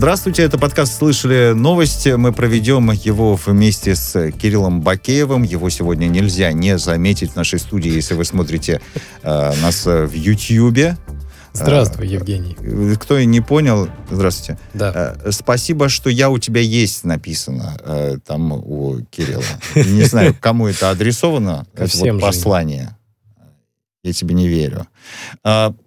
Здравствуйте, это подкаст «Слышали новости». Мы проведем его вместе с Кириллом Бакеевым. Его сегодня нельзя не заметить в нашей студии, если вы смотрите э, нас в Ютьюбе. Здравствуй, э, Евгений. Кто не понял, здравствуйте. Да. Э, спасибо, что я у тебя есть написано э, там у Кирилла. Не знаю, кому это адресовано, это вот послание. Я тебе не верю.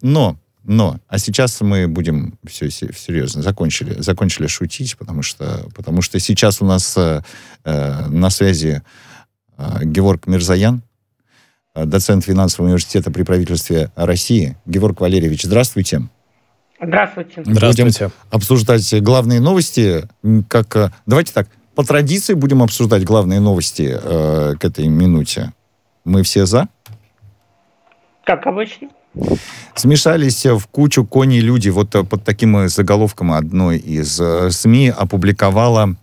Но но, а сейчас мы будем все серьезно, закончили, закончили шутить, потому что, потому что сейчас у нас э, на связи э, Георг Мирзаян, э, доцент финансового университета при правительстве России. Георг Валерьевич, здравствуйте. Здравствуйте. Здравствуйте. Будем обсуждать главные новости. Как, э, давайте так, по традиции будем обсуждать главные новости э, к этой минуте. Мы все за? Как обычно. Смешались в кучу кони люди. Вот э, под таким заголовком одной из э, СМИ опубликовала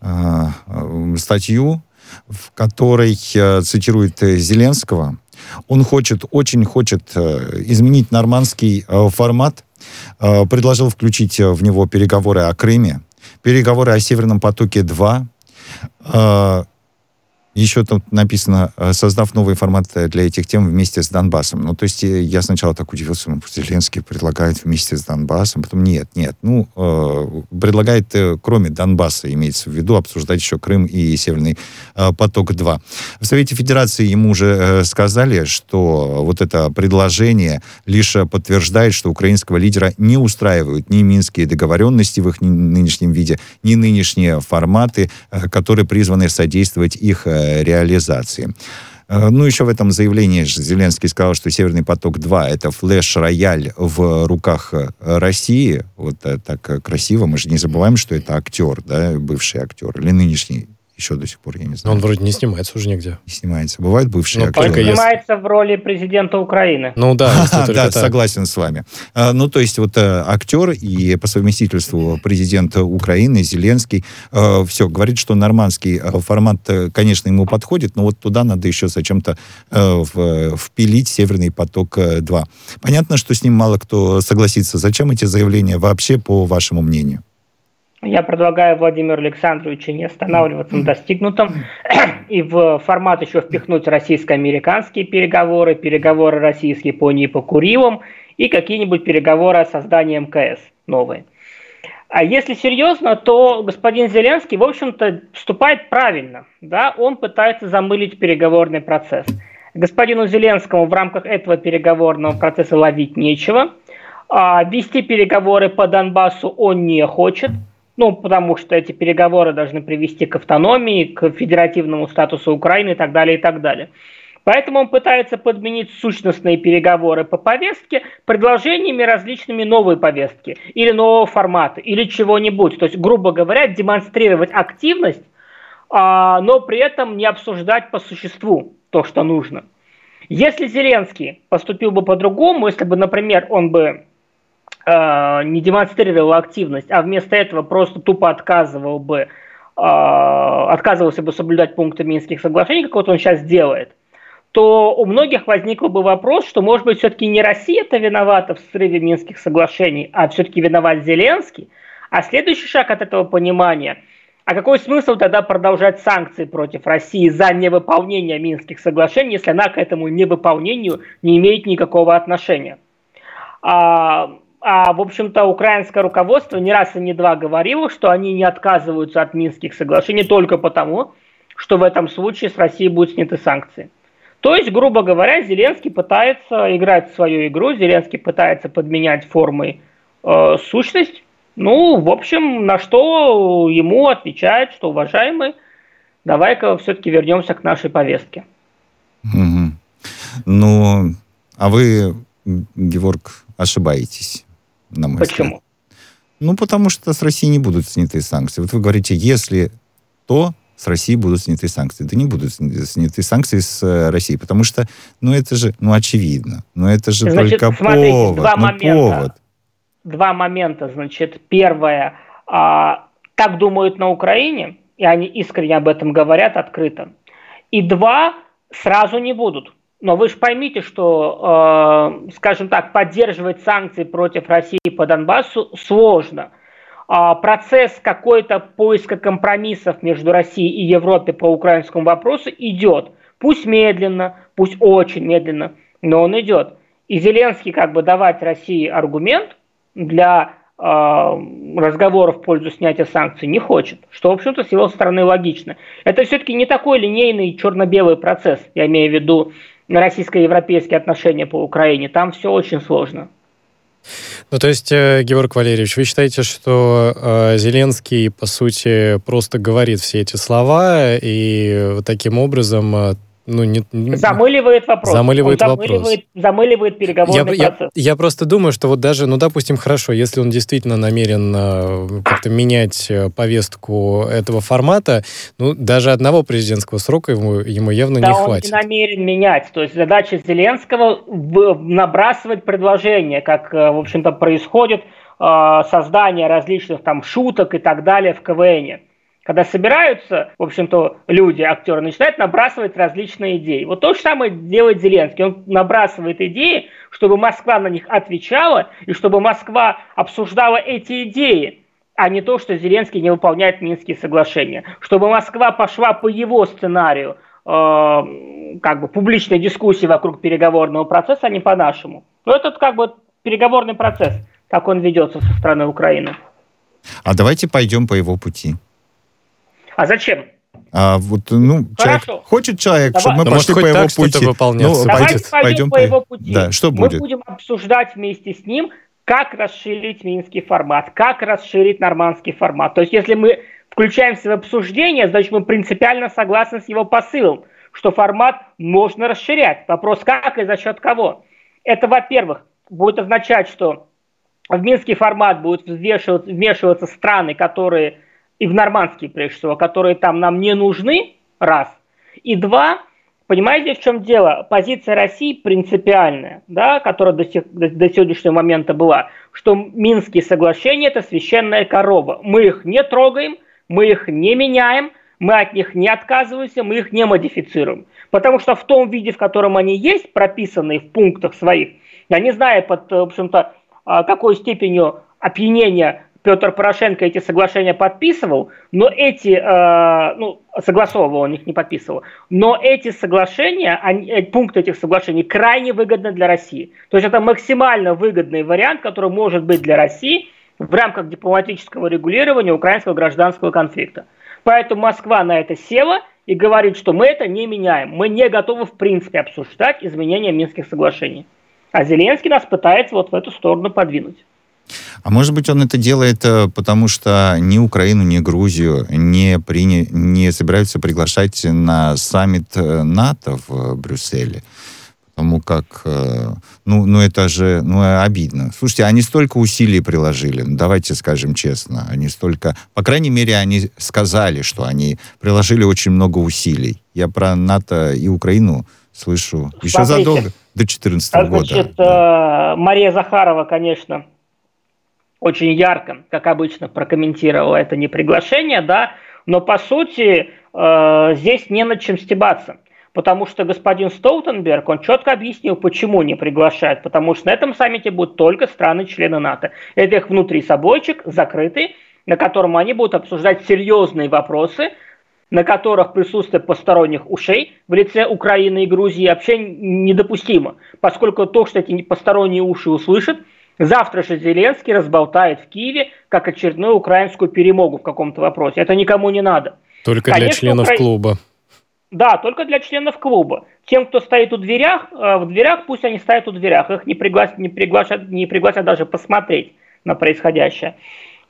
э, статью, в которой э, цитирует Зеленского. Он хочет, очень хочет э, изменить нормандский э, формат, э, предложил включить в него переговоры о Крыме, переговоры о Северном потоке-2, еще тут написано, э, создав новый формат для этих тем вместе с Донбассом. Ну, то есть э, я сначала так удивился, ну, Зеленский предлагает вместе с Донбассом, потом нет, нет. Ну, э, предлагает, э, кроме Донбасса, имеется в виду, обсуждать еще Крым и Северный э, поток-2. В Совете Федерации ему уже э, сказали, что вот это предложение лишь подтверждает, что украинского лидера не устраивают ни минские договоренности в их нынешнем виде, ни нынешние форматы, э, которые призваны содействовать их э, реализации. Э, ну, еще в этом заявлении Зеленский сказал, что «Северный поток-2» — это флеш-рояль в руках э, России. Вот э, так красиво. Мы же не забываем, что это актер, да, бывший актер, или нынешний еще до сих пор, я не знаю. Но он вроде не снимается уже нигде. Не снимается. Бывают бывшие ну, актеры. Он снимается если... в роли президента Украины. Ну да, да, согласен с вами. А, ну, то есть вот э, актер и по совместительству президента Украины Зеленский э, все, говорит, что нормандский э, формат, конечно, ему подходит, но вот туда надо еще зачем-то впилить Северный поток-2. Понятно, что с ним мало кто согласится. Зачем эти заявления вообще, по вашему мнению? Я предлагаю Владимиру Александровичу не останавливаться на достигнутом и в формат еще впихнуть российско-американские переговоры, переговоры России с Японией по Курилам и какие-нибудь переговоры о создании МКС новые. А если серьезно, то господин Зеленский, в общем-то, вступает правильно. Да? Он пытается замылить переговорный процесс. Господину Зеленскому в рамках этого переговорного процесса ловить нечего. А вести переговоры по Донбассу он не хочет. Ну, потому что эти переговоры должны привести к автономии, к федеративному статусу Украины и так далее, и так далее. Поэтому он пытается подменить сущностные переговоры по повестке предложениями различными новой повестки или нового формата, или чего-нибудь. То есть, грубо говоря, демонстрировать активность, а, но при этом не обсуждать по существу то, что нужно. Если Зеленский поступил бы по-другому, если бы, например, он бы э, не демонстрировал активность, а вместо этого просто тупо отказывал бы, э, отказывался бы соблюдать пункты Минских соглашений, как вот он сейчас делает, то у многих возникл бы вопрос, что, может быть, все-таки не Россия-то виновата в срыве Минских соглашений, а все-таки виноват Зеленский. А следующий шаг от этого понимания – а какой смысл тогда продолжать санкции против России за невыполнение Минских соглашений, если она к этому невыполнению не имеет никакого отношения? А, а, в общем-то, украинское руководство не раз и не два говорило, что они не отказываются от Минских соглашений только потому, что в этом случае с Россией будут сняты санкции. То есть, грубо говоря, Зеленский пытается играть свою игру, Зеленский пытается подменять формой э, сущность. Ну, в общем, на что ему отвечает, что, уважаемый, давай-ка все-таки вернемся к нашей повестке. Угу. Ну, а вы, Георг, ошибаетесь на мой Почему? взгляд. Ну, потому что с России не будут сняты санкции. Вот вы говорите, если то, с России будут сняты санкции. Да не будут сняты санкции с э, России, потому что, ну, это же, ну, очевидно. Ну, это же значит, только смотрите, повод. Два ну, момента. повод. Два момента, значит. Первое, а, так думают на Украине, и они искренне об этом говорят открыто. И два, сразу не будут. Но вы же поймите, что, э, скажем так, поддерживать санкции против России по Донбассу сложно. а, процесс какой-то поиска компромиссов между Россией и Европой по украинскому вопросу идет. Пусть медленно, пусть очень медленно, но он идет. И Зеленский как бы давать России аргумент для э, разговоров в пользу снятия санкций не хочет, что, в общем-то, с его стороны логично. Это все-таки не такой линейный черно-белый процесс, я имею в виду российско-европейские отношения по Украине. Там все очень сложно. Ну, то есть, э, Георг Валерьевич, вы считаете, что э, Зеленский, по сути, просто говорит все эти слова и таким образом э, ну, не, не, замыливает вопрос. Замыливает он вопрос. Замыливает, замыливает переговорный я, процесс. Я, я просто думаю, что вот даже, ну, допустим, хорошо, если он действительно намерен э, как-то менять э, повестку этого формата, ну, даже одного президентского срока ему, ему явно да не хватит. он не намерен менять. То есть задача Зеленского набрасывать предложения, как, э, в общем-то, происходит создание различных там шуток и так далее в КВНе когда собираются, в общем-то, люди, актеры, начинают набрасывать различные идеи. Вот то же самое делает Зеленский. Он набрасывает идеи, чтобы Москва на них отвечала, и чтобы Москва обсуждала эти идеи, а не то, что Зеленский не выполняет Минские соглашения. Чтобы Москва пошла по его сценарию, э, как бы публичной дискуссии вокруг переговорного процесса, а не по нашему. Но ну, этот как бы переговорный процесс, как он ведется со стороны Украины. А давайте пойдем по его пути. А зачем? А вот, ну, человек, хочет человек, Давай. чтобы мы ну, пошли по его пути. Ну, Давайте пойдем, пойдем по его пути. Да, что мы будет? будем обсуждать вместе с ним, как расширить минский формат, как расширить нормандский формат. То есть, если мы включаемся в обсуждение, значит, мы принципиально согласны с его посылом, что формат можно расширять. Вопрос, как и за счет кого. Это, во-первых, будет означать, что в минский формат будут вмешиваться страны, которые и в нормандские, прежде всего, которые там нам не нужны, раз. И два, понимаете, в чем дело? Позиция России принципиальная, да, которая до, сих, до, до сегодняшнего момента была, что Минские соглашения – это священная корова. Мы их не трогаем, мы их не меняем, мы от них не отказываемся, мы их не модифицируем. Потому что в том виде, в котором они есть, прописанные в пунктах своих, я не знаю, под, в общем-то, а, какой степенью опьянения Петр Порошенко эти соглашения подписывал, но эти, э, ну, согласовывал, он их не подписывал, но эти соглашения, они, э, пункты этих соглашений крайне выгодны для России. То есть это максимально выгодный вариант, который может быть для России в рамках дипломатического регулирования украинского гражданского конфликта. Поэтому Москва на это села и говорит, что мы это не меняем. Мы не готовы в принципе обсуждать изменения Минских соглашений. А Зеленский нас пытается вот в эту сторону подвинуть. А может быть, он это делает, э, потому что ни Украину, ни Грузию не, приня... не собираются приглашать на саммит э, НАТО в Брюсселе. Потому как, э, ну, ну это же ну, обидно. Слушайте, они столько усилий приложили, ну, давайте скажем честно. Они столько, по крайней мере, они сказали, что они приложили очень много усилий. Я про НАТО и Украину слышу еще Смотрите, задолго, до 2014 года. Значит, да. Мария Захарова, конечно, очень ярко, как обычно, прокомментировала это не приглашение, да, но по сути э, здесь не над чем стебаться. Потому что господин Столтенберг, он четко объяснил, почему не приглашает. Потому что на этом саммите будут только страны-члены НАТО. Это их внутри собойчик, закрытый, на котором они будут обсуждать серьезные вопросы, на которых присутствие посторонних ушей в лице Украины и Грузии вообще недопустимо. Поскольку то, что эти посторонние уши услышат – Завтра же Зеленский разболтает в Киеве как очередную украинскую перемогу в каком-то вопросе. Это никому не надо. Только Конечно, для членов Укра... клуба. Да, только для членов клуба. Тем, кто стоит у дверях, э, в дверях, пусть они стоят у дверях. Их не пригласят, не пригласят, не пригласят даже посмотреть на происходящее.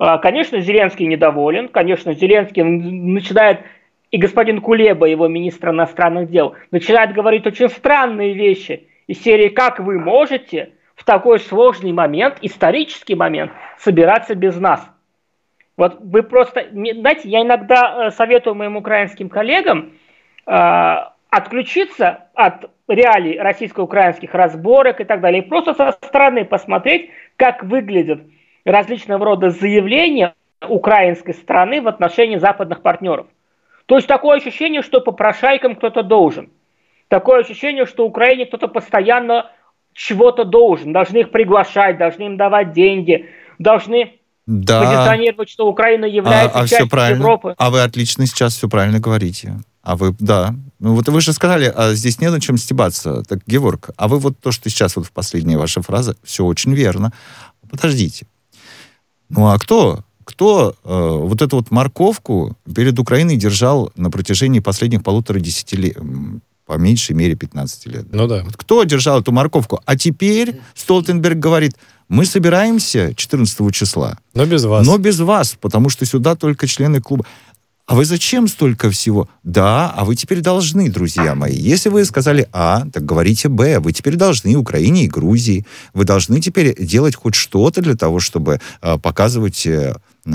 Э, конечно, Зеленский недоволен. Конечно, Зеленский начинает, и господин Кулеба, его министр иностранных дел, начинает говорить очень странные вещи из серии «Как вы можете?», такой сложный момент, исторический момент, собираться без нас. Вот вы просто, знаете, я иногда э, советую моим украинским коллегам э, отключиться от реалий российско-украинских разборок и так далее, и просто со стороны посмотреть, как выглядят различного рода заявления украинской стороны в отношении западных партнеров. То есть такое ощущение, что по прошайкам кто-то должен. Такое ощущение, что Украине кто-то постоянно чего-то должен, должны их приглашать, должны им давать деньги, должны Да. позиционировать, что Украина является а, а частью правильно. Европы. А вы отлично сейчас все правильно говорите. А вы, да. Ну вот вы же сказали, а здесь не на чем стебаться. Так, Геворг, а вы вот то, что сейчас вот в последней вашей фразе, все очень верно. Подождите. Ну а кто? Кто э, вот эту вот морковку перед Украиной держал на протяжении последних полутора десятилетий? По меньшей мере 15 лет. Ну да. Вот кто держал эту морковку? А теперь Столтенберг говорит, мы собираемся 14 числа, Но без вас. но без вас, потому что сюда только члены клуба. А вы зачем столько всего? Да, а вы теперь должны, друзья мои. Если вы сказали А, так говорите Б. Вы теперь должны Украине и Грузии. Вы должны теперь делать хоть что-то для того, чтобы э, показывать, э, э,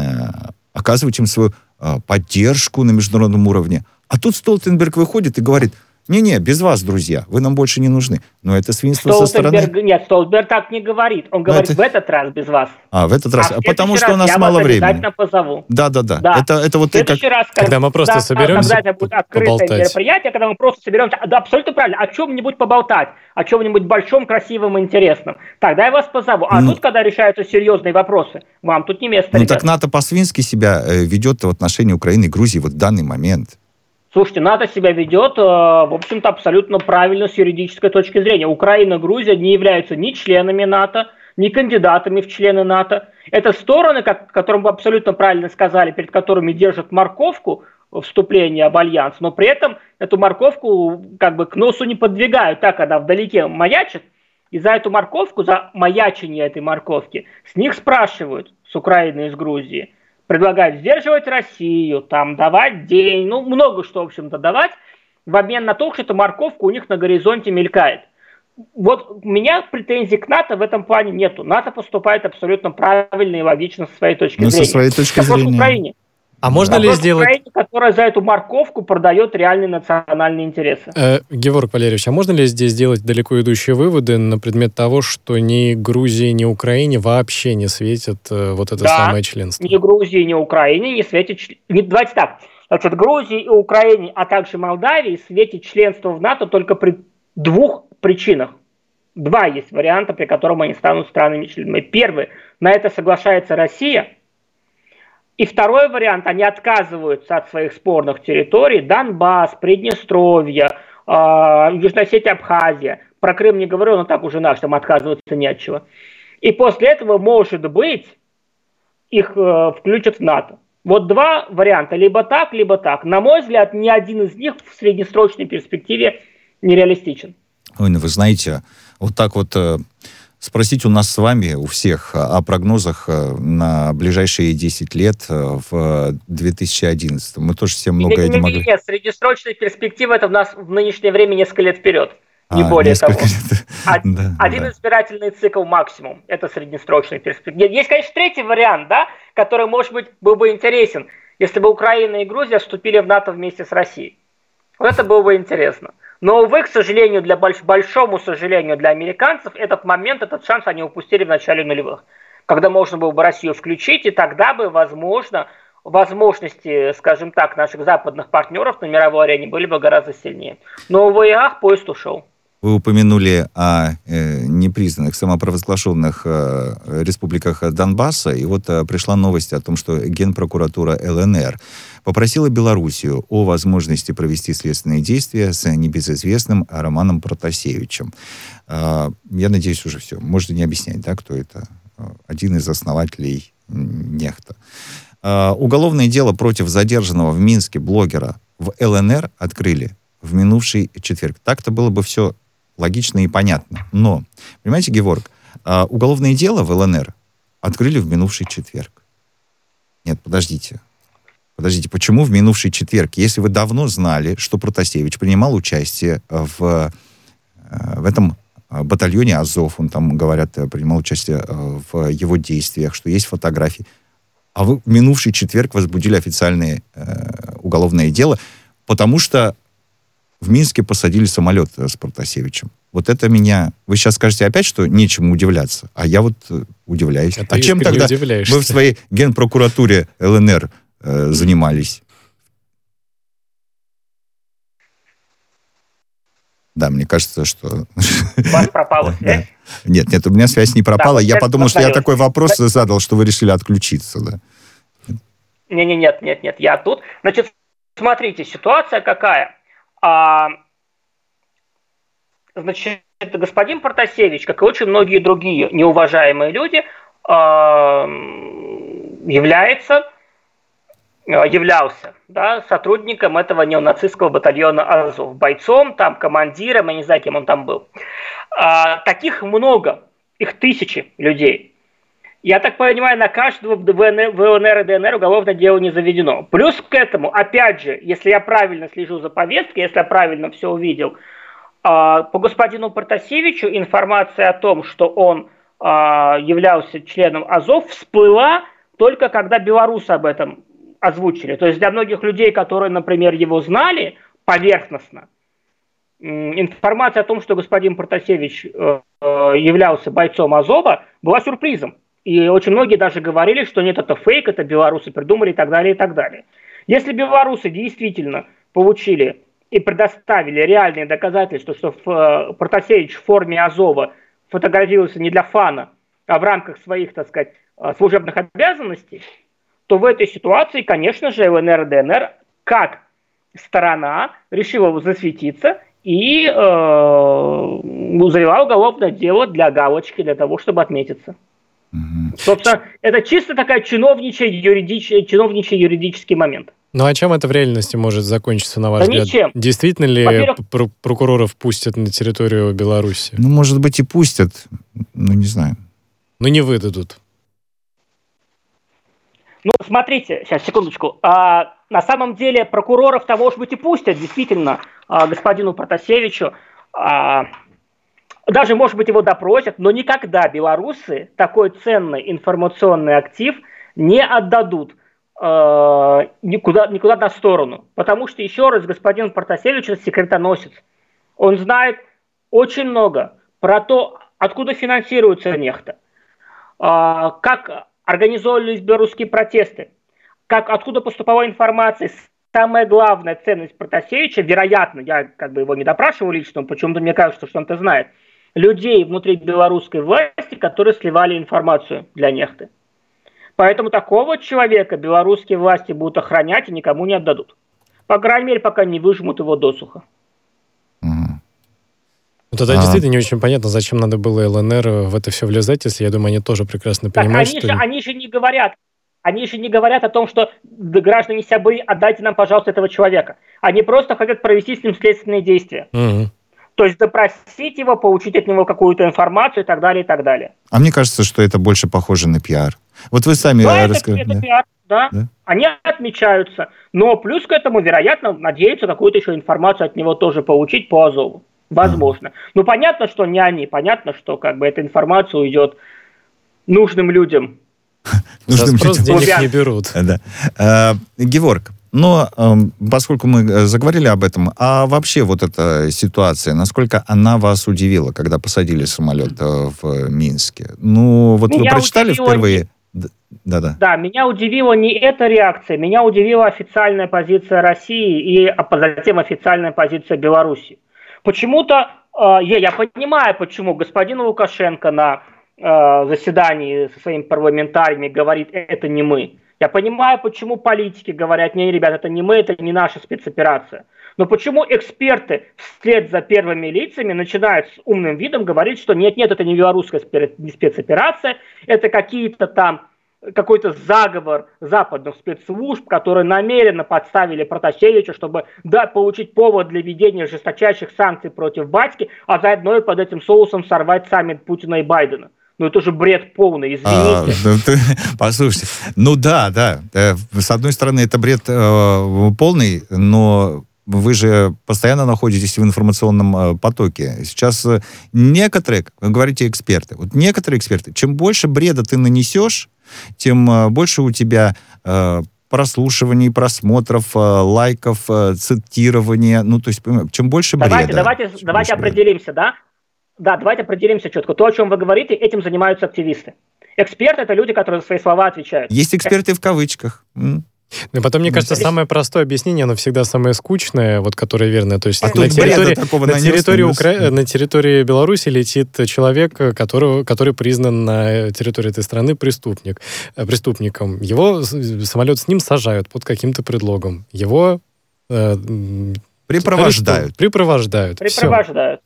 оказывать им свою э, поддержку на международном уровне. А тут Столтенберг выходит и говорит, не-не, без вас, друзья, вы нам больше не нужны. Но это свинство со стороны... нет, Столтенберг так не говорит. Он говорит, это- в этот раз без вас. А, в этот раз. а в потому что у нас мало времени. обязательно позову. Да-да-да. Да. Это, это вот В ты как... следующий раз, Когда мы просто соберемся, когда это будет открытое поболтать. мероприятие, когда мы просто соберемся, да, абсолютно правильно, о чем-нибудь поболтать, о чем-нибудь большом, красивом, интересном. Тогда я вас позову. А Ну. тут, когда решаются серьезные вопросы, вам тут не место, Ну ребят. так НАТО по-свински себя э, ведет в отношении Украины и Грузии вот в данный момент. Слушайте, НАТО себя ведет, э, в общем-то, абсолютно правильно с юридической точки зрения. Украина Грузия не являются ни членами НАТО, ни кандидатами в члены НАТО. Это стороны, как, которым вы абсолютно правильно сказали, перед которыми держат морковку вступления в альянс, но при этом эту морковку как бы к носу не подвигают, так она вдалеке маячит, и за эту морковку, за маячение этой морковки, с них спрашивают, с Украины и с Грузии, предлагают сдерживать Россию, там давать день, ну много что, в общем-то, давать, в обмен на то, что эта морковка у них на горизонте мелькает. Вот у меня претензий к НАТО в этом плане нету. НАТО поступает абсолютно правильно и логично со своей точки Ну, зрения. со своей точки Вопрос зрения. Украине. А можно ли Вопрос сделать... Украине, которая за эту морковку продает реальные национальные интересы. Э, Георг Валерьевич, а можно ли здесь сделать далеко идущие выводы на предмет того, что ни Грузии, ни Украине вообще не светит э, вот это Да. самое членство? Ни Грузии, ни Украине не светит... Не, давайте так. Значит, Грузии и Украине, а также Молдавии светит членство в НАТО только при двух причинах. Два есть варианта, при котором они станут странами-членами. Первый, на это соглашается Россия. И второй вариант, они отказываются от своих спорных территорий. Донбасс, Приднестровье, э, Южная Осетия, Абхазия. Про Крым не говорю, но так уже наш, там отказываться не от чего. И после этого, может быть, их э, включат в НАТО. Вот два варианта, либо так, либо так. На мой взгляд, ни один из них в среднесрочной перспективе нереалистичен. Ой, ну вы знаете, вот так вот э, спросить у нас с вами, у всех, о о прогнозах э, на ближайшие 10 лет э, в 2011. Мы тоже все многое не могли. Нет, среднесрочная перспектива это у нас в нынешнее время несколько лет вперед. Не А, более того. лет. Од- Да, Один да. избирательный цикл максимум. Это среднесрочная перспектива. Есть, конечно, третий вариант, да, который, может быть, был бы интересен, если бы Украина и Грузия вступили в НАТО вместе с Россией. Вот это было бы интересно. Но, увы, к сожалению, для больш- большому сожалению для американцев, этот момент, этот шанс они упустили в начале нулевых. Когда можно было бы Россию включить, и тогда бы, возможно, возможности, скажем так, наших западных партнеров на мировой арене были бы гораздо сильнее. Но, увы и ах, поезд ушел. Вы упомянули о э, непризнанных, самопровозглашенных э, республиках Донбасса, и вот э, пришла новость о том, что Генпрокуратура ЛНР попросила Белоруссию о возможности провести следственные действия с небезызвестным Романом Протасевичем. Э, я надеюсь, уже все. Можно не объяснять, да, кто это? Э, Один из основателей нехта. Э, Уголовное дело против задержанного в Минске блогера в ЛНР открыли в минувший четверг. Так-то было бы все логично и понятно. Но, понимаете, Геворг, а, уголовное дело в ЛНР открыли в минувший четверг. Нет, подождите. Подождите, почему в минувший четверг? Если вы давно знали, что Протасевич принимал участие в, э, в этом э, батальоне Азов, он там, говорят, э, принимал участие в его действиях, что есть фотографии, а вы в минувший четверг возбудили официальное э, уголовное дело, потому что в Минске посадили самолет э, с Протасевичем. Вот это меня... Вы сейчас скажете опять, что нечему удивляться, а я вот э, удивляюсь. А А, чем тогда удивляешься. вы в своей генпрокуратуре ЛНР э, занимались? Да, мне кажется, что... У вас пропала связь? Нет, нет, у меня связь не пропала. Да, я подумал, что я такой вопрос задал, что вы решили отключиться, да. Не, не, нет, нет, нет, я тут. Значит, смотрите, ситуация какая. А, значит, господин Протасевич, как и очень многие другие неуважаемые люди, а, является Э, являлся да, сотрудником этого неонацистского батальона Азов, бойцом, там, командиром, я не знаю, кем он там был. А, таких много, их тысячи людей. Я так понимаю, на каждого в ВНР и ДНР уголовное дело не заведено. Плюс к этому, опять же, если я правильно слежу за повесткой, если я правильно все увидел, а, по господину Протасевичу информация о том, что он а, являлся членом Азов, всплыла только когда белорусы об этом озвучили. То есть для многих людей, которые, например, его знали поверхностно, информация о том, что господин Протасевич э, э, являлся бойцом Азова, была сюрпризом. И очень многие даже говорили, что нет, это фейк, это белорусы придумали и так далее, и так далее. Если белорусы действительно получили и предоставили реальные доказательства, что э, Протасевич в форме Азова фотографировался не для фана, а в рамках своих, так сказать, служебных обязанностей, то в этой ситуации, конечно же, ЛНР и ДНР как сторона решила засветиться и э, завела уголовное дело для галочки, для того, чтобы отметиться. Собственно, это чисто такая чиновничий, юридич, чиновничий юридический момент. Ну а чем это в реальности может закончиться, на ваш да взгляд? Ничем. Действительно ли пр- прокуроров пустят на территорию Беларуси? Ну, может быть, и пустят, ну, не знаю. Ну, не выдадут. Ну, смотрите, сейчас, секундочку. А, на самом деле прокуроров того, может быть, и пустят, действительно, а, господину Протасевичу. А, даже, может быть, его допросят, но никогда белорусы такой ценный информационный актив не отдадут э, никуда, никуда на сторону. Потому что, еще раз, господин Протасевич – секретоносец. Он знает очень много про то, откуда финансируется нехто, э, как организовывались белорусские протесты, как, откуда поступала информация, самая главная ценность Протасевича, вероятно, я как бы его не допрашивал лично, почему-то мне кажется, что он это знает, людей внутри белорусской власти, которые сливали информацию для нехты. Поэтому такого человека белорусские власти будут охранять и никому не отдадут. По крайней мере, пока не выжмут его досуха. Ну, тогда а... действительно не очень понятно, зачем надо было ЛНР в это все влезать, если, я думаю, они тоже прекрасно понимают, так, они что... Же, они же не говорят, они же не говорят о том, что граждане Сябы, отдайте нам, пожалуйста, этого человека. Они просто хотят провести с ним следственные действия. Угу. То есть допросить его, получить от него какую-то информацию и так далее, и так далее. А мне кажется, что это больше похоже на пиар. Вот вы сами да, расскажите. Это, это пиар, да. да. Они отмечаются. Но плюс к этому, вероятно, надеются какую-то еще информацию от него тоже получить по Азову. Возможно. Ну, понятно, что не они. Понятно, что как бы эта информация уйдет нужным людям. Нужным людям. денег не берут. Да. А, Геворг, но эм, поскольку мы э, заговорили об этом, а вообще вот эта ситуация, насколько она вас удивила, когда посадили самолет э, в Минске? Ну, вот меня вы прочитали впервые... Да, да. Да, меня удивила не эта реакция, меня удивила официальная позиция России и а затем официальная позиция Беларуси. Почему-то, э, я, я понимаю, почему господин Лукашенко на э, заседании со своими парламентариями говорит, это не мы. Я понимаю, почему политики говорят, не, ребят, это не мы, это не наша спецоперация. Но почему эксперты вслед за первыми лицами начинают с умным видом говорить, что нет-нет, это не белорусская спецоперация, это какие-то там какой-то заговор западных спецслужб, которые намеренно подставили Протасевича, чтобы да, получить повод для ведения жесточайших санкций против батьки, а заодно и под этим соусом сорвать саммит Путина и Байдена. Ну, это же бред полный, извините. А, ну, ты, послушайте, ну да, да. Э, с одной стороны, это бред э, полный, но вы же постоянно находитесь в информационном э, потоке. Сейчас э, некоторые, вы говорите эксперты, вот некоторые эксперты, чем больше бреда ты нанесешь, тем больше у тебя э, прослушиваний, просмотров, лайков, цитирования. Ну, то есть, чем больше давайте, бреда. Давайте, давайте определимся, да? Да, давайте определимся четко. То, о чем вы говорите, этим занимаются активисты. Эксперты – это люди, которые за свои слова отвечают. Есть эксперты в кавычках. Ну, и потом, мне кажется, самое простое объяснение, оно всегда самое скучное, вот которое верное. То есть А на, территории, на, нанес, территории нанес. Укра- на территории Беларуси летит человек, которого, который признан на территории этой страны преступник, э, преступником. Его с- самолет с ним сажают под каким-то предлогом. Его э, Припровождают. арестуют, Припровождают. Припровождают.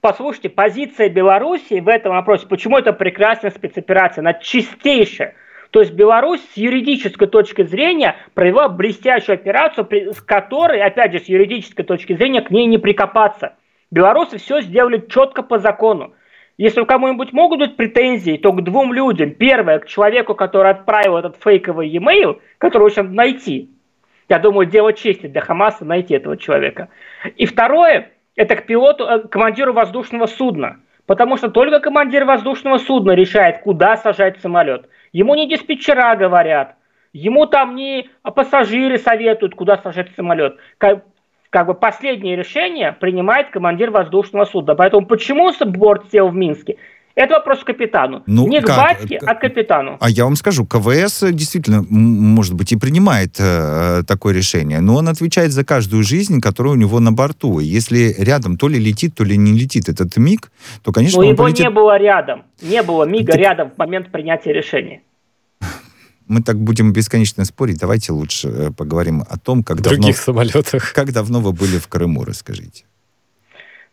Послушайте, позиция Беларуси в этом вопросе, почему это прекрасная спецоперация, она чистейшая. То есть Беларусь с юридической точки зрения провела блестящую операцию, с которой, опять же, с юридической точки зрения к ней не прикопаться. Белорусы все сделали четко по закону. Если у кому-нибудь могут быть претензии, то к двум людям. Первое, к человеку, который отправил этот фейковый e-mail, который очень найти. Я думаю, дело чести для Хамаса найти этого человека. И второе, это к пилоту, э, командиру воздушного судна. Потому что только командир воздушного судна решает, куда сажать самолет. Ему не диспетчера говорят, ему там не пассажиры советуют, куда сажать самолет. Как, как бы последнее решение принимает командир воздушного судна. Поэтому почему борт сел в Минске? Это вопрос к капитану. Ну, не к как? батьке, К- а к капитану. А я вам скажу, КВС э, действительно, может быть, и принимает э, такое решение, но он отвечает за каждую жизнь, которая у него на борту. И если рядом то ли летит, то ли не летит этот МиГ, то, конечно, Но он его полетит... не было рядом. Не было МИГа Так- рядом в момент принятия решения. Мы так будем бесконечно спорить. Давайте лучше э, поговорим о том, как В давно, других самолетах. как давно вы были в Крыму, расскажите.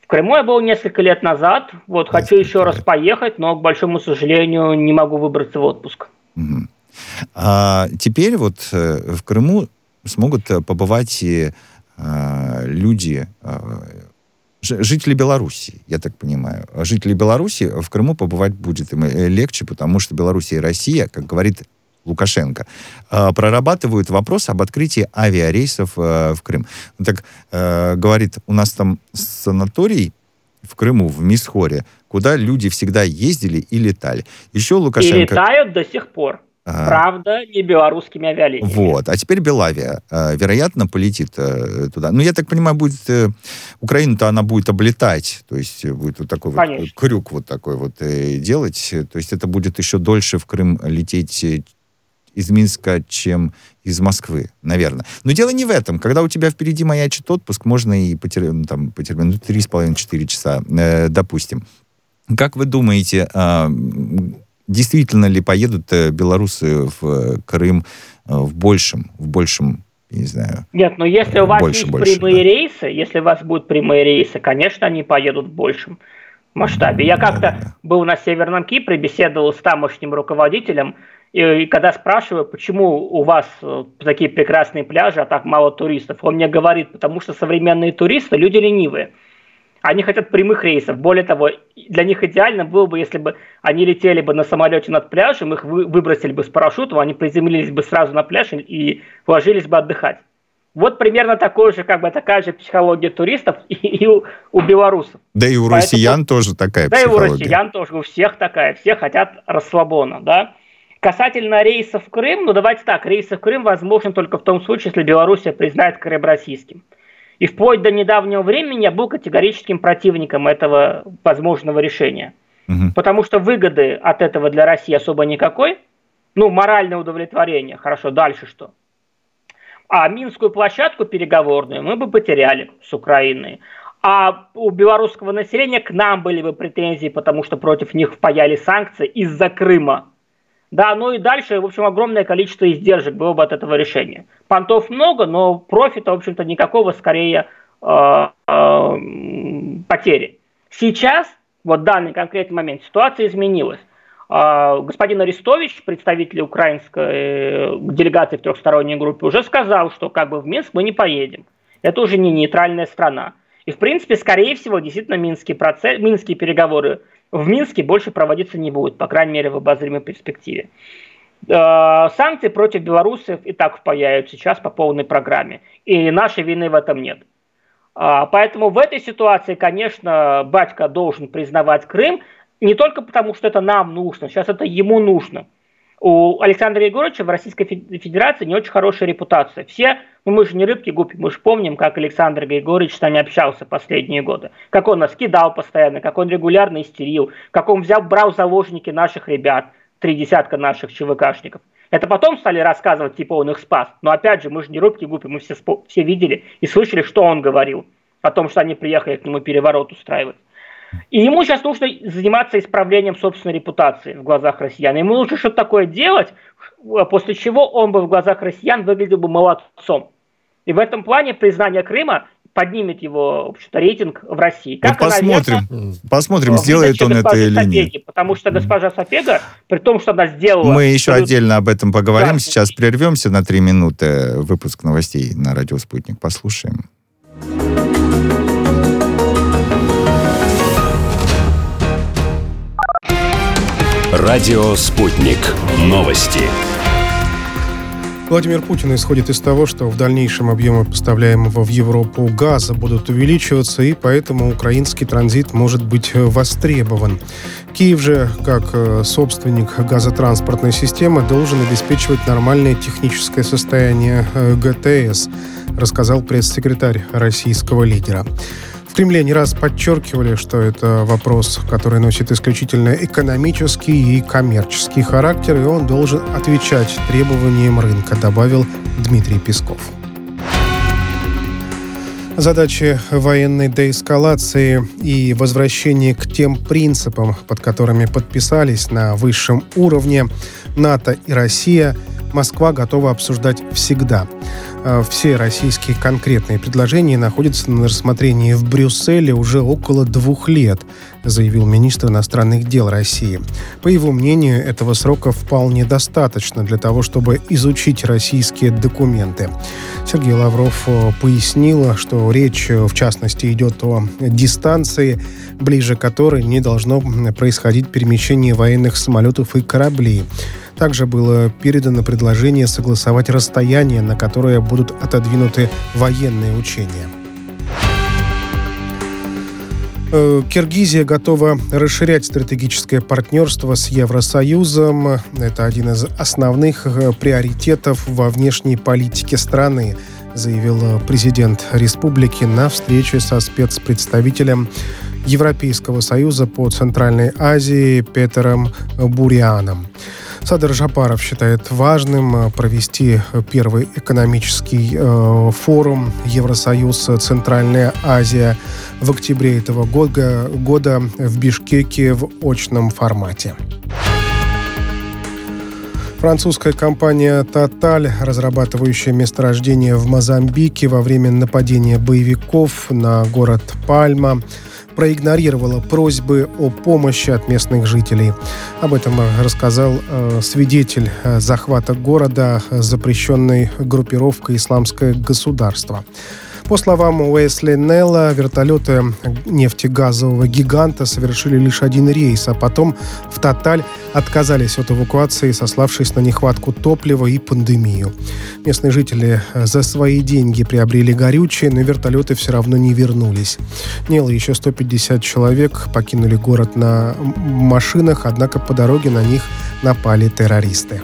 В Крыму я был несколько лет назад. Вот хочу еще раз поехать, но, к большому сожалению, не могу выбраться в отпуск. Мгм. А теперь вот э, в Крыму смогут э, побывать и э, люди, жители Беларуси, я так понимаю. Жители Беларуси в Крыму побывать будет им легче, потому что Белоруссия и Россия, как говорит Лукашенко, э, прорабатывают вопрос об открытии авиарейсов э, в Крым. Ну, Так э, говорит, у нас там санаторий в Крыму, в Мисхоре, куда люди всегда ездили и летали. Еще И Лукашенко... летают до сих пор. А, Правда, не белорусскими авиалиниями. Вот. А теперь Белавия, вероятно, полетит туда. Ну, я так понимаю, будет... Украину-то она будет облетать. То есть будет вот такой вот Конечно. крюк вот такой вот делать. То есть это будет еще дольше в Крым лететь из Минска, чем из Москвы, наверное. Но дело не в этом. Когда у тебя впереди маячит отпуск, можно и потерять, ну, там, потерять, ну, 3,5-4 часа, э, допустим. Как вы думаете, м, действительно ли поедут э, белорусы в э, Крым э, в большем, в большем, не знаю, Нет, но если у вас Больше, есть больше, прямые да. рейсы, если у вас будут прямые рейсы, конечно, они поедут в большем масштабе. Я как-то был на Северном Кипре, беседовал с тамошним руководителем, и, и когда спрашиваю, почему у вас э, такие прекрасные пляжи, а так мало туристов, он мне говорит, потому что современные туристы люди ленивые. Они хотят прямых рейсов. Более того, для них идеально было бы, если бы они летели бы на самолете над пляжем, их вы- выбросили бы с парашютом, они приземлились бы сразу на пляж и- ложились бы отдыхать. Вот примерно такой же, как бы такая же психология туристов и, и у, у белорусов. Да и у Поэтому- россиян тоже такая Да и у психология. россиян тоже, у всех такая, все хотят расслабона, да. Касательно рейсов в Крым, ну давайте так, рейсы в Крым возможны только в том случае, если Белоруссия признает Крым российским. И вплоть до недавнего времени я был категорическим противником этого возможного решения. Мгм. Потому что выгоды от этого для России особо никакой. Ну, моральное удовлетворение. Хорошо, дальше что? А Минскую площадку переговорную мы бы потеряли с Украиной. А у белорусского населения к нам были бы претензии, потому что против них впаяли санкции из-за Крыма. Да, ну и дальше, в общем, огромное количество издержек было бы от этого решения. Понтов много, но профита, в общем-то, никакого, скорее, э, э, потери. Сейчас, вот в данный конкретный момент, ситуация изменилась. А, Господин Арестович, представитель украинской э, делегации в трехсторонней группе, уже сказал, что как бы в Минск мы не поедем. Это уже не нейтральная страна. И, в принципе, скорее всего, действительно, минские, процесс, минские переговоры в Минске больше проводиться не будут, по крайней мере, в обозримой перспективе. Э, Санкции против белорусов и так впаяют сейчас по полной программе. И нашей вины в этом нет. А, Поэтому в этой ситуации, конечно, батька должен признавать Крым, не только потому, что это нам нужно, сейчас это ему нужно. У Александра Егоровича в Российской Фе- Федерации не очень хорошая репутация. Все, ну мы же не рыбки гупи, мы же помним, как Александр Егорович с нами общался последние годы. Как он нас кидал постоянно, как он регулярно истерил, как он взял, брал заложники наших ребят, три десятка наших ЧВКшников. Это потом стали рассказывать, типа он их спас. Но опять же, мы же не рубки гупи, мы все, все видели и слышали, что он говорил о том, что они приехали к нему переворот устраивать. И ему сейчас нужно заниматься исправлением собственной репутации в глазах россиян. Ему лучше что-то такое делать, после чего он бы в глазах россиян выглядел бы молодцом. И в этом плане признание Крыма поднимет его, в общем-то, рейтинг в России. Как вот посмотрим, верно, посмотрим, сделает он это или Сапеги, нет. Потому что госпожа Сапега, при том, что она сделала... Мы еще абсолютно... отдельно об этом поговорим. Да, Сейчас прервемся на три минуты. Выпуск новостей на радио «Спутник». Послушаем. Радио «Спутник». Новости. Владимир Путин исходит из того, что в дальнейшем объемы поставляемого в Европу газа будут увеличиваться, и поэтому украинский транзит может быть востребован. Киев же, как э, собственник газотранспортной системы, должен обеспечивать нормальное техническое состояние э, ГТС, рассказал пресс-секретарь российского лидера. Кремле не раз подчеркивали, что это вопрос, который носит исключительно экономический и коммерческий характер, и он должен отвечать требованиям рынка, добавил Дмитрий Песков. Задачи военной деэскалации и возвращения к тем принципам, под которыми подписались на высшем уровне НАТО и Россия, Москва готова обсуждать всегда. Э, все российские конкретные предложения находятся на рассмотрении в Брюсселе уже около двух лет, заявил министр иностранных дел России. По его мнению, этого срока вполне достаточно для того, чтобы изучить российские документы. Сергей Лавров э, пояснил, что речь, в частности, идет о дистанции, ближе которой не должно происходить перемещение военных самолетов и кораблей. Также было передано предложение согласовать расстояние, на которое будут отодвинуты военные учения. Э, Киргизия готова расширять стратегическое партнерство с Евросоюзом. Это один из основных э, приоритетов во внешней политике страны, заявил президент республики на встрече со спецпредставителем Европейского союза по Центральной Азии Петером Бурианом. Садыр Жапаров считает важным э, провести первый экономический э, форум Евросоюз Центральная Азия в октябре этого года, года в Бишкеке в очном формате. Французская компания Total, разрабатывающая месторождение в Мозамбике во время нападения боевиков на город Пальма, проигнорировала просьбы о помощи от местных жителей. Об этом рассказал э, свидетель э, захвата города запрещенной группировкой «Исламское государство». По словам Уэсли Нелла, вертолеты нефтегазового гиганта совершили лишь один рейс, а потом в Тоталь отказались от эвакуации, сославшись на нехватку топлива и пандемию. Местные жители за свои деньги приобрели горючее, но вертолеты все равно не вернулись. Нелла еще 150 человек покинули город на машинах, однако по дороге на них напали террористы.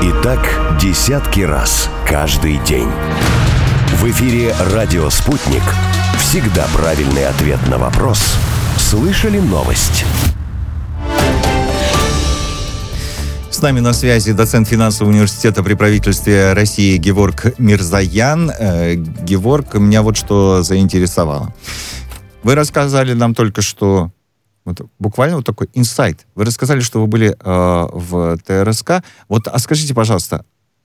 И так десятки раз каждый день. В эфире «Радио Спутник». Всегда правильный ответ на вопрос. Слышали новость? С нами на связи доцент финансового университета при правительстве России Геворг Мирзаян. Э, Геворг, меня вот что заинтересовало. Вы рассказали нам только что вот буквально вот такой инсайт. Вы рассказали, что вы были э, в ТРСК. Вот, а скажите, пожалуйста,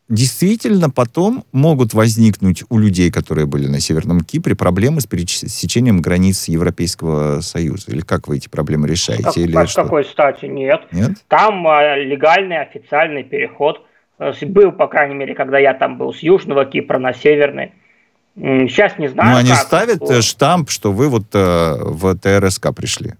действительно потом могут возникнуть у людей, которые были на Северном Кипре, проблемы с пересечением границ Европейского Союза? Или как вы эти проблемы решаете? Как, Или что? какой стати? Нет. Нет? Там э, легальный официальный переход. Э, был, по крайней мере, когда я там был, с Южного Кипра на Северный. Сейчас не знаю. Но они как. ставят штамп, что вы вот э, в ТРСК пришли.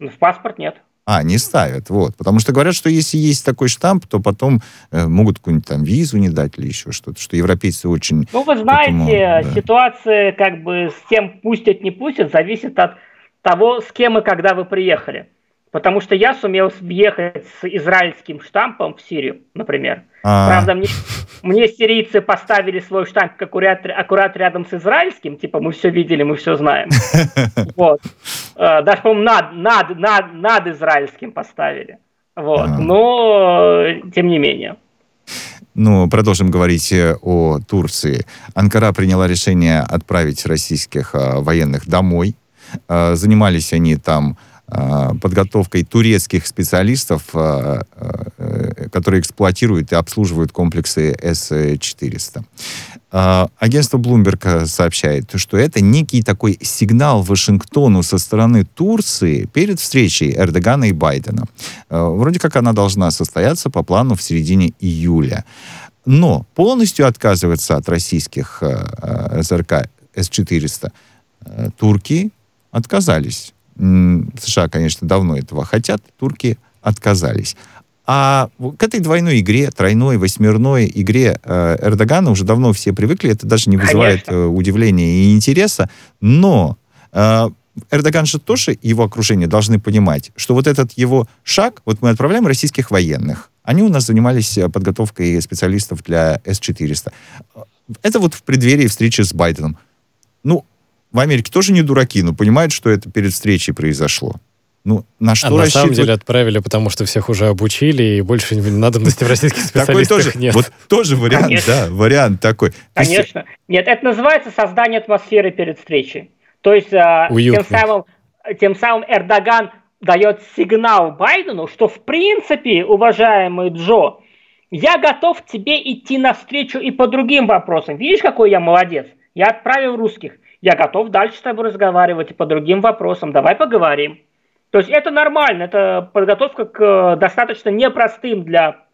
В паспорт нет. А, не ставят, вот. Потому что говорят, что если есть такой штамп, то потом э, могут какую-нибудь там визу не дать или еще что-то, что европейцы очень... Ну, вы знаете, этому, да. ситуация как бы с тем пустят, не пустят, зависит от того, с кем и когда вы приехали. Потому что я сумел въехать с израильским штампом в Сирию, например. А... Правда, мне, мне сирийцы поставили свой штамп аккурат, аккурат рядом с израильским, типа мы все видели, мы все знаем. Вот. Э, даже, по-моему, над, над, над, над израильским поставили. Вот. Но, тем не менее. Ну, продолжим говорить э, о Турции. Анкара приняла решение отправить российских э, военных домой. Занимались они там подготовкой турецких специалистов, э, э, которые эксплуатируют и обслуживают комплексы С-400. Агентство Bloomberg сообщает, что это некий такой сигнал Вашингтону со стороны Турции перед встречей Эрдогана и Байдена. Вроде как она должна состояться по плану в середине июля. Но полностью отказываться от российских СРК С-400 турки отказались. США, конечно, давно этого хотят, турки отказались. А к этой двойной игре, тройной, восьмерной игре э, Эрдогана уже давно все привыкли, это даже не вызывает э, удивления и интереса, но э, Эрдоган же тоже, его окружение должны понимать, что вот этот его шаг, вот мы отправляем российских военных, они у нас занимались э, подготовкой специалистов для С-400. Это вот в преддверии встречи с Байденом. В Америке тоже не дураки, но понимают, что это перед встречей произошло. Ну, на что а на самом деле отправили, потому что всех уже обучили, и больше надобности в российских специалистах тоже, нет. Вот тоже вариант, Конечно. да, вариант такой. Конечно. Нет, это называется создание атмосферы перед встречей. То есть а, тем самым, тем самым Эрдоган дает сигнал Байдену, что в принципе, уважаемый Джо, я готов тебе идти навстречу и по другим вопросам. Видишь, какой я молодец? Я отправил русских я готов дальше с тобой разговаривать и по другим вопросам, давай поговорим. То есть это нормально, это подготовка к э, достаточно непростым для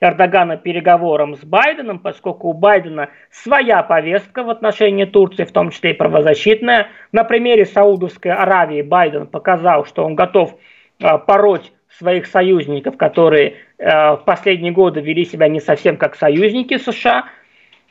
Эрдогана переговорам с Байденом, поскольку у Байдена своя повестка в отношении Турции, в том числе и правозащитная. На примере Саудовской Аравии Байден показал, что он готов э, пороть своих союзников, которые э, в последние годы вели себя не совсем как союзники США,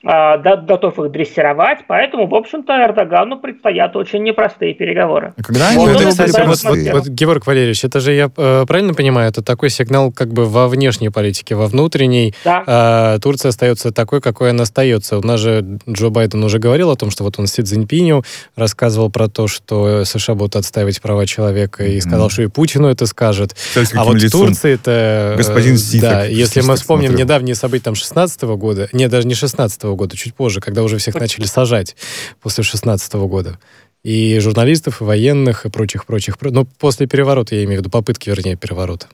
готов их дрессировать, поэтому, в общем-то, Эрдогану предстоят очень непростые переговоры. А когда вот, это, кстати, вот, вот, вот, Георг Валерьевич, это же, я э, правильно понимаю, это такой сигнал как бы во внешней политике, во внутренней. Да. Э, Турция остается такой, какой она остается. У нас же Джо Байден уже говорил о том, что вот он Си Цзиньпиню рассказывал про то, что США будут отстаивать права человека, и сказал, mm. что и Путину это скажет. а вот лицом? в Турции это... Э, Господин Си. Да, если мы вспомним смотрел. недавние события там 16 -го года, не, даже не 16 -го года, чуть позже, когда уже всех начали сажать после 16 года. И журналистов, и военных, и прочих-прочих. Ну, после переворота, я имею в виду, попытки, вернее, переворота.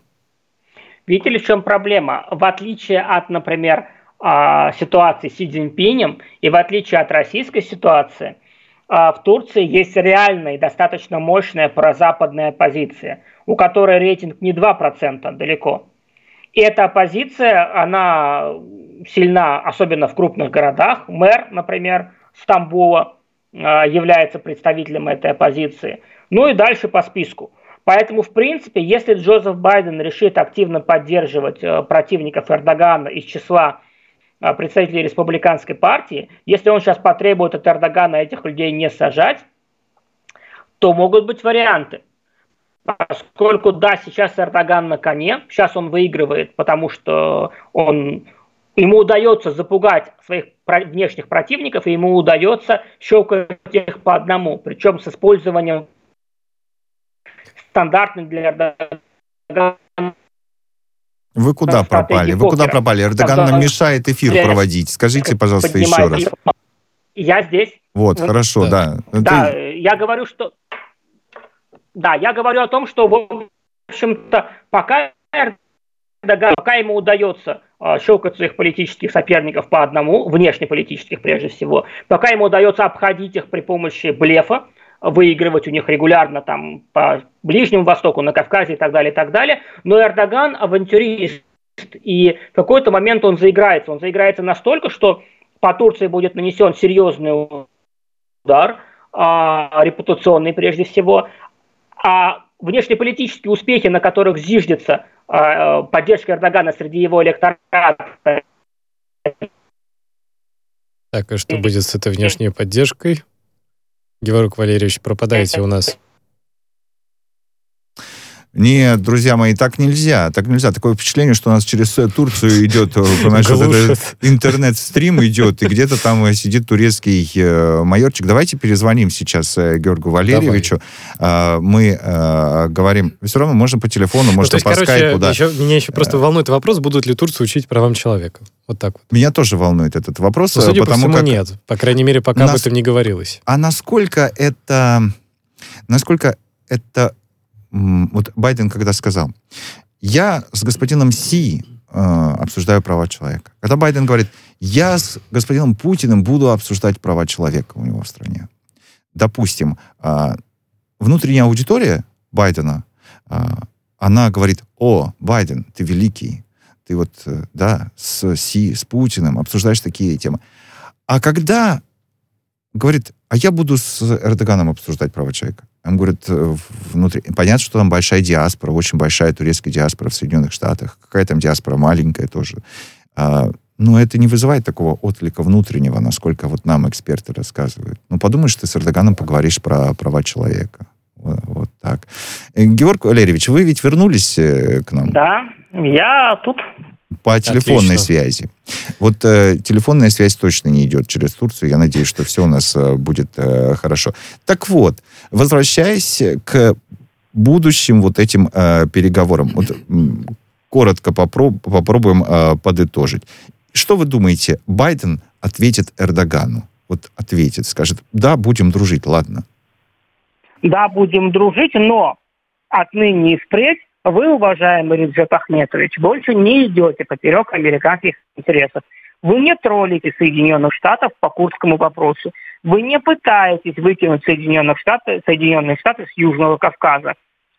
Видите ли, в чем проблема? В отличие от, например, а, ситуации с Си Цзиньпинем и в отличие от российской ситуации, а, в Турции есть реальная и достаточно мощная прозападная оппозиция, у которой рейтинг не 2% далеко. И эта оппозиция, она сильна, особенно в крупных городах. Мэр, например, Стамбула э, является представителем этой оппозиции. Ну и дальше по списку. Поэтому, в принципе, если Джозеф Байден решит активно поддерживать э, противников Эрдогана из числа э, представителей республиканской партии, если он сейчас потребует от Эрдогана этих людей не сажать, то могут быть варианты. Поскольку, да, сейчас Эрдоган на коне, сейчас он выигрывает, потому что он ему удается запугать своих внешних противников, и ему удается щелкать их по одному, причем с использованием стандартных для вы куда пропали? Вы куда пропали? Эрдоган нам мешает эфир проводить. Скажите, пожалуйста, еще раз. Я здесь. Вот, хорошо, да. Да, я говорю, что... Да, я говорю о том, что, в общем-то, пока Эрдоган, пока ему удается а, щелкать своих политических соперников по одному, внешнеполитических прежде всего, пока ему удается обходить их при помощи блефа, выигрывать у них регулярно там по Ближнему Востоку, на Кавказе и так далее, и так далее. Но Эрдоган авантюрист, и в какой-то момент он заиграется. Он заиграется настолько, что по Турции будет нанесен серьезный удар, а, репутационный прежде всего, а внешнеполитические успехи, на которых зиждется э, поддержка Эрдогана среди его электората. Так, а что будет с этой внешней поддержкой? Георг Валерьевич, пропадаете у нас. Нет, друзья мои, так нельзя. Так нельзя. Такое впечатление, что у нас через Турцию идет, э, интернет-стрим идет, и где-то там э, сидит турецкий э, майорчик. Давайте перезвоним сейчас Георгу Валерьевичу. Э, мы говорим, все равно можно по телефону, можно ну, по скайпу. Меня еще просто волнует вопрос, будут ли турцы учить правам человека. Вот так вот. Меня тоже волнует этот вопрос. Ну, судя по всему, нет. По крайней мере, пока об этом не говорилось. А насколько это... Насколько это вот Байден когда сказал, я с господином Си э, обсуждаю права человека. Когда Байден говорит, я с господином Путиным буду обсуждать права человека у него в стране. Допустим, э, внутренняя аудитория Байдена, э, она говорит, о, Байден, ты великий, ты вот, э, да, с Си, с Путиным обсуждаешь такие темы. А когда говорит, а я буду с Эрдоганом обсуждать права человека. Он говорит, э, внутри... Понятно, что там большая диаспора, очень большая турецкая диаспора в Соединенных Штатах. Какая там диаспора маленькая тоже. А, но это не вызывает такого отклика внутреннего, насколько вот нам эксперты рассказывают. Ну, подумаешь, ты с Эрдоганом поговоришь про права человека. Вот, вот так. Э, Георг Валерьевич, вы ведь вернулись э, к нам? Да, я тут по телефонной Отлично. связи. Вот э, телефонная связь точно не идет через Турцию. Я надеюсь, что все у нас э, будет э, хорошо. Так вот, возвращаясь к будущим вот этим э, переговорам, вот, коротко попроб, попробуем э, подытожить. Что вы думаете, Байден ответит Эрдогану? Вот ответит, скажет, да, будем дружить, ладно. Да, будем дружить, но отныне и впредь вы, уважаемый Реджеп Ахметович, больше не идете поперек американских интересов. Вы не троллите Соединенных Штатов по курдскому вопросу. Вы не пытаетесь вытянуть Соединенных Штаты, Соединенные Штаты с Южного Кавказа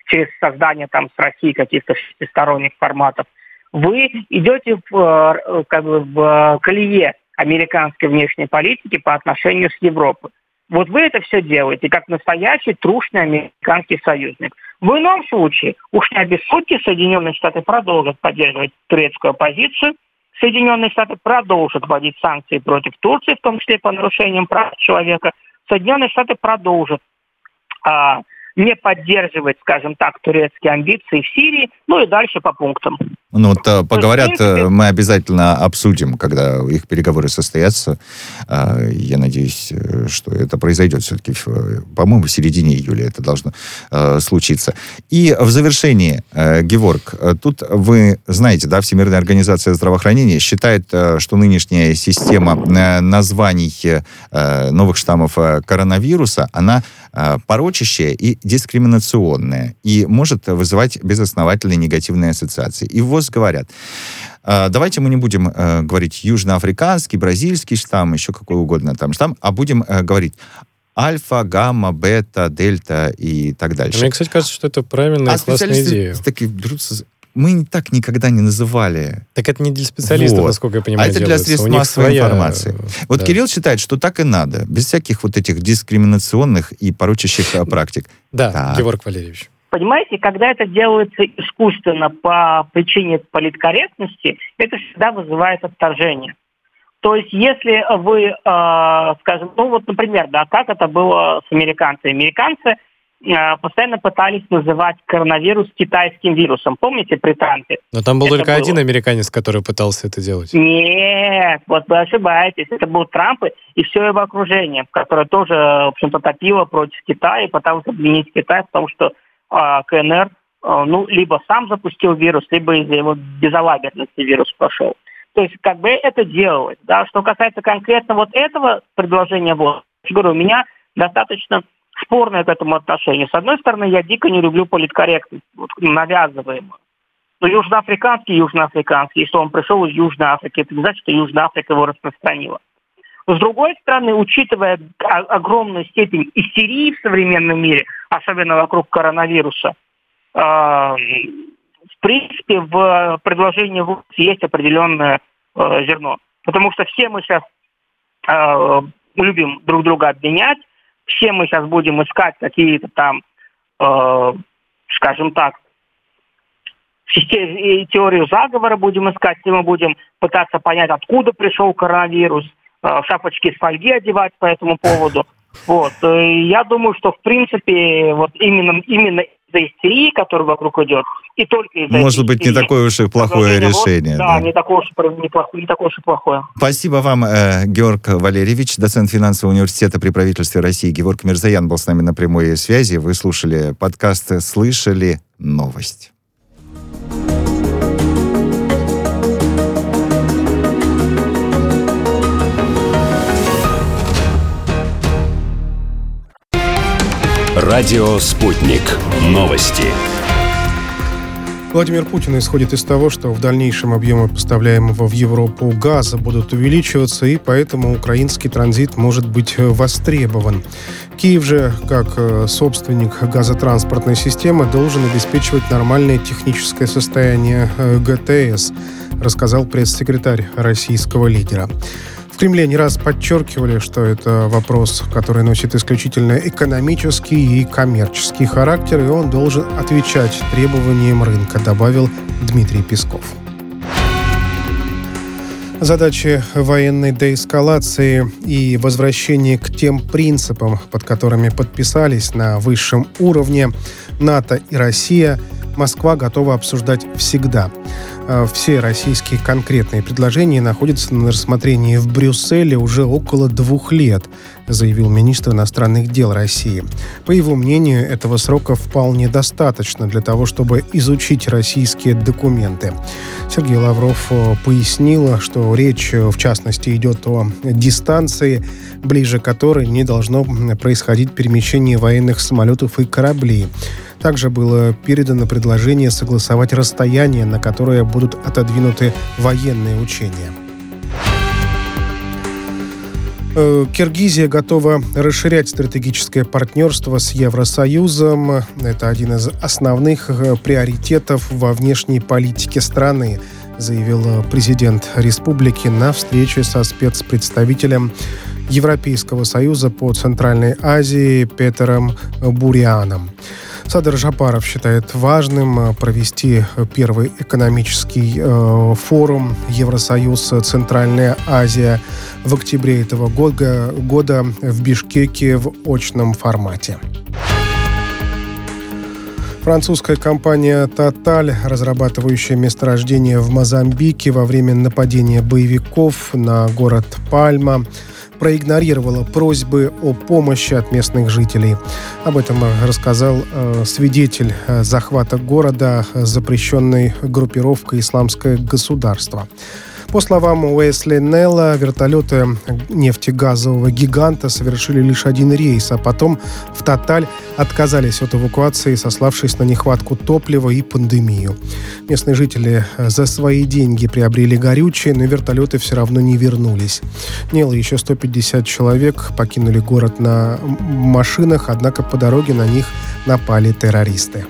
через создание там с Россией каких-то шестисторонних форматов. Вы идете в, э, как бы, в колее американской внешней политики по отношению с Европой. Вот вы это все делаете как настоящий трушный американский союзник. В ином случае, уж не обессудьте, Соединенные Штаты продолжат поддерживать турецкую оппозицию, Соединенные Штаты продолжат вводить санкции против Турции, в том числе по нарушениям прав человека. Соединенные Штаты продолжат а, не поддерживать, скажем так, турецкие амбиции в Сирии, ну и дальше по пунктам. Ну, вот э, поговорят, принципе... Э, мы обязательно обсудим, когда их переговоры состоятся. А, я надеюсь, э, что это произойдет все-таки, по-моему, в середине июля это должно случиться. И в завершении, Геворг, тут вы знаете, да, Всемирная организация здравоохранения считает, что нынешняя система названий новых штаммов коронавируса, она порочащая и дискриминационная, и может вызывать безосновательные негативные ассоциации. И ВОЗ говорят, «А, давайте мы не будем э, говорить южноафриканский, бразильский штамм, еще какой угодно там штамм, а будем э, говорить альфа, гамма, бета, дельта и так дальше. Мне, кстати, кажется, что это правильная а классная идея. Такие мы так никогда не называли. Так это не для специалистов, вот. насколько я понимаю, А это делается. для средств массовой своя... информации. Вот да. Кирилл считает, что так и надо, без всяких вот этих дискриминационных и порочащих э, практик. Да, так. Георг Валерьевич. Понимаете, когда это делается искусственно по причине политкорректности, это всегда вызывает отторжение. То есть, если вы, э, скажем, ну вот, например, да, как это было с американцами. Американцы Э, постоянно пытались называть коронавирус китайским вирусом. Помните при Трампе? Но там был это только было... один американец, который пытался это делать. Нет, вот вы ошибаетесь. Это был Трамп и все его окружение, которое тоже, в общем-то, топило против Китая и пыталось обвинить Китай в том, что КНР э, ну, либо сам запустил вирус, либо из-за его безалаберности вирус пошел. То есть, как бы это делалось. Да? Что касается конкретно вот этого предложения, вот, говорю, у меня достаточно спорное к этому отношение. С одной стороны, я дико не люблю политкорректность, вот, навязываемую. Но южноафриканский, южноафриканский, если он пришел из Южной Африки, это не значит, что Южная Африка его распространила. С другой стороны, учитывая огромную степень истерии в современном мире, особенно вокруг коронавируса, э, в принципе, в предложении есть определенное э, зерно. Потому что все мы сейчас э, любим друг друга обменять, все мы сейчас будем искать какие-то там скажем так, теорию заговора будем искать, и мы будем пытаться понять, откуда пришел коронавирус, шапочки из фольги одевать по этому поводу. Вот. Я думаю, что, в принципе, вот именно, именно из-за истерии, которая вокруг идет, и только из-за Может быть, не такое уж и плохое решение. Да, да, Не, такое уж, не, плохое, не такое уж и плохое. Спасибо вам, э, Георг Валерьевич, доцент финансового университета при правительстве России. Георг Мирзаян был с нами на прямой связи. Вы слушали подкаст «Слышали новость». Радио «Спутник». Новости. Владимир Путин исходит из того, что в дальнейшем объемы поставляемого в Европу газа будут увеличиваться, и поэтому украинский транзит может быть востребован. Киев же, как э, собственник газотранспортной системы, должен обеспечивать нормальное техническое состояние э, ГТС, рассказал пресс-секретарь российского лидера. В Кремле не раз подчеркивали, что это вопрос, который носит исключительно экономический и коммерческий характер, и он должен отвечать требованиям рынка, добавил Дмитрий Песков. Задачи военной деэскалации и возвращения к тем принципам, под которыми подписались на высшем уровне НАТО и Россия, Москва готова обсуждать всегда – все российские конкретные предложения находятся на рассмотрении в Брюсселе уже около двух лет, заявил министр иностранных дел России. По его мнению, этого срока вполне достаточно для того, чтобы изучить российские документы. Сергей Лавров э, пояснил, что речь, в частности, идет о дистанции, ближе которой не должно происходить перемещение военных самолетов и кораблей. Также было передано предложение согласовать расстояние, на которое будут отодвинуты военные учения. Э, Киргизия готова расширять стратегическое партнерство с Евросоюзом. Это один из основных э, приоритетов во внешней политике страны, заявил э, президент республики на встрече со спецпредставителем Европейского союза по Центральной Азии Петером Бурианом. Садыр Жапаров считает важным э, провести первый экономический э, форум Евросоюз Центральная Азия в октябре этого года, года в Бишкеке в очном формате. Французская компания «Тоталь», разрабатывающая месторождение в Мозамбике во время нападения боевиков на город Пальма, проигнорировала просьбы о помощи от местных жителей. Об этом рассказал э, свидетель э, захвата города запрещенной группировкой «Исламское государство». По словам Уэсли Нелла, вертолеты нефтегазового гиганта совершили лишь один рейс, а потом в Тоталь отказались от эвакуации, сославшись на нехватку топлива и пандемию. Местные жители за свои деньги приобрели горючее, но вертолеты все равно не вернулись. Нелла и еще 150 человек покинули город на машинах, однако по дороге на них напали террористы.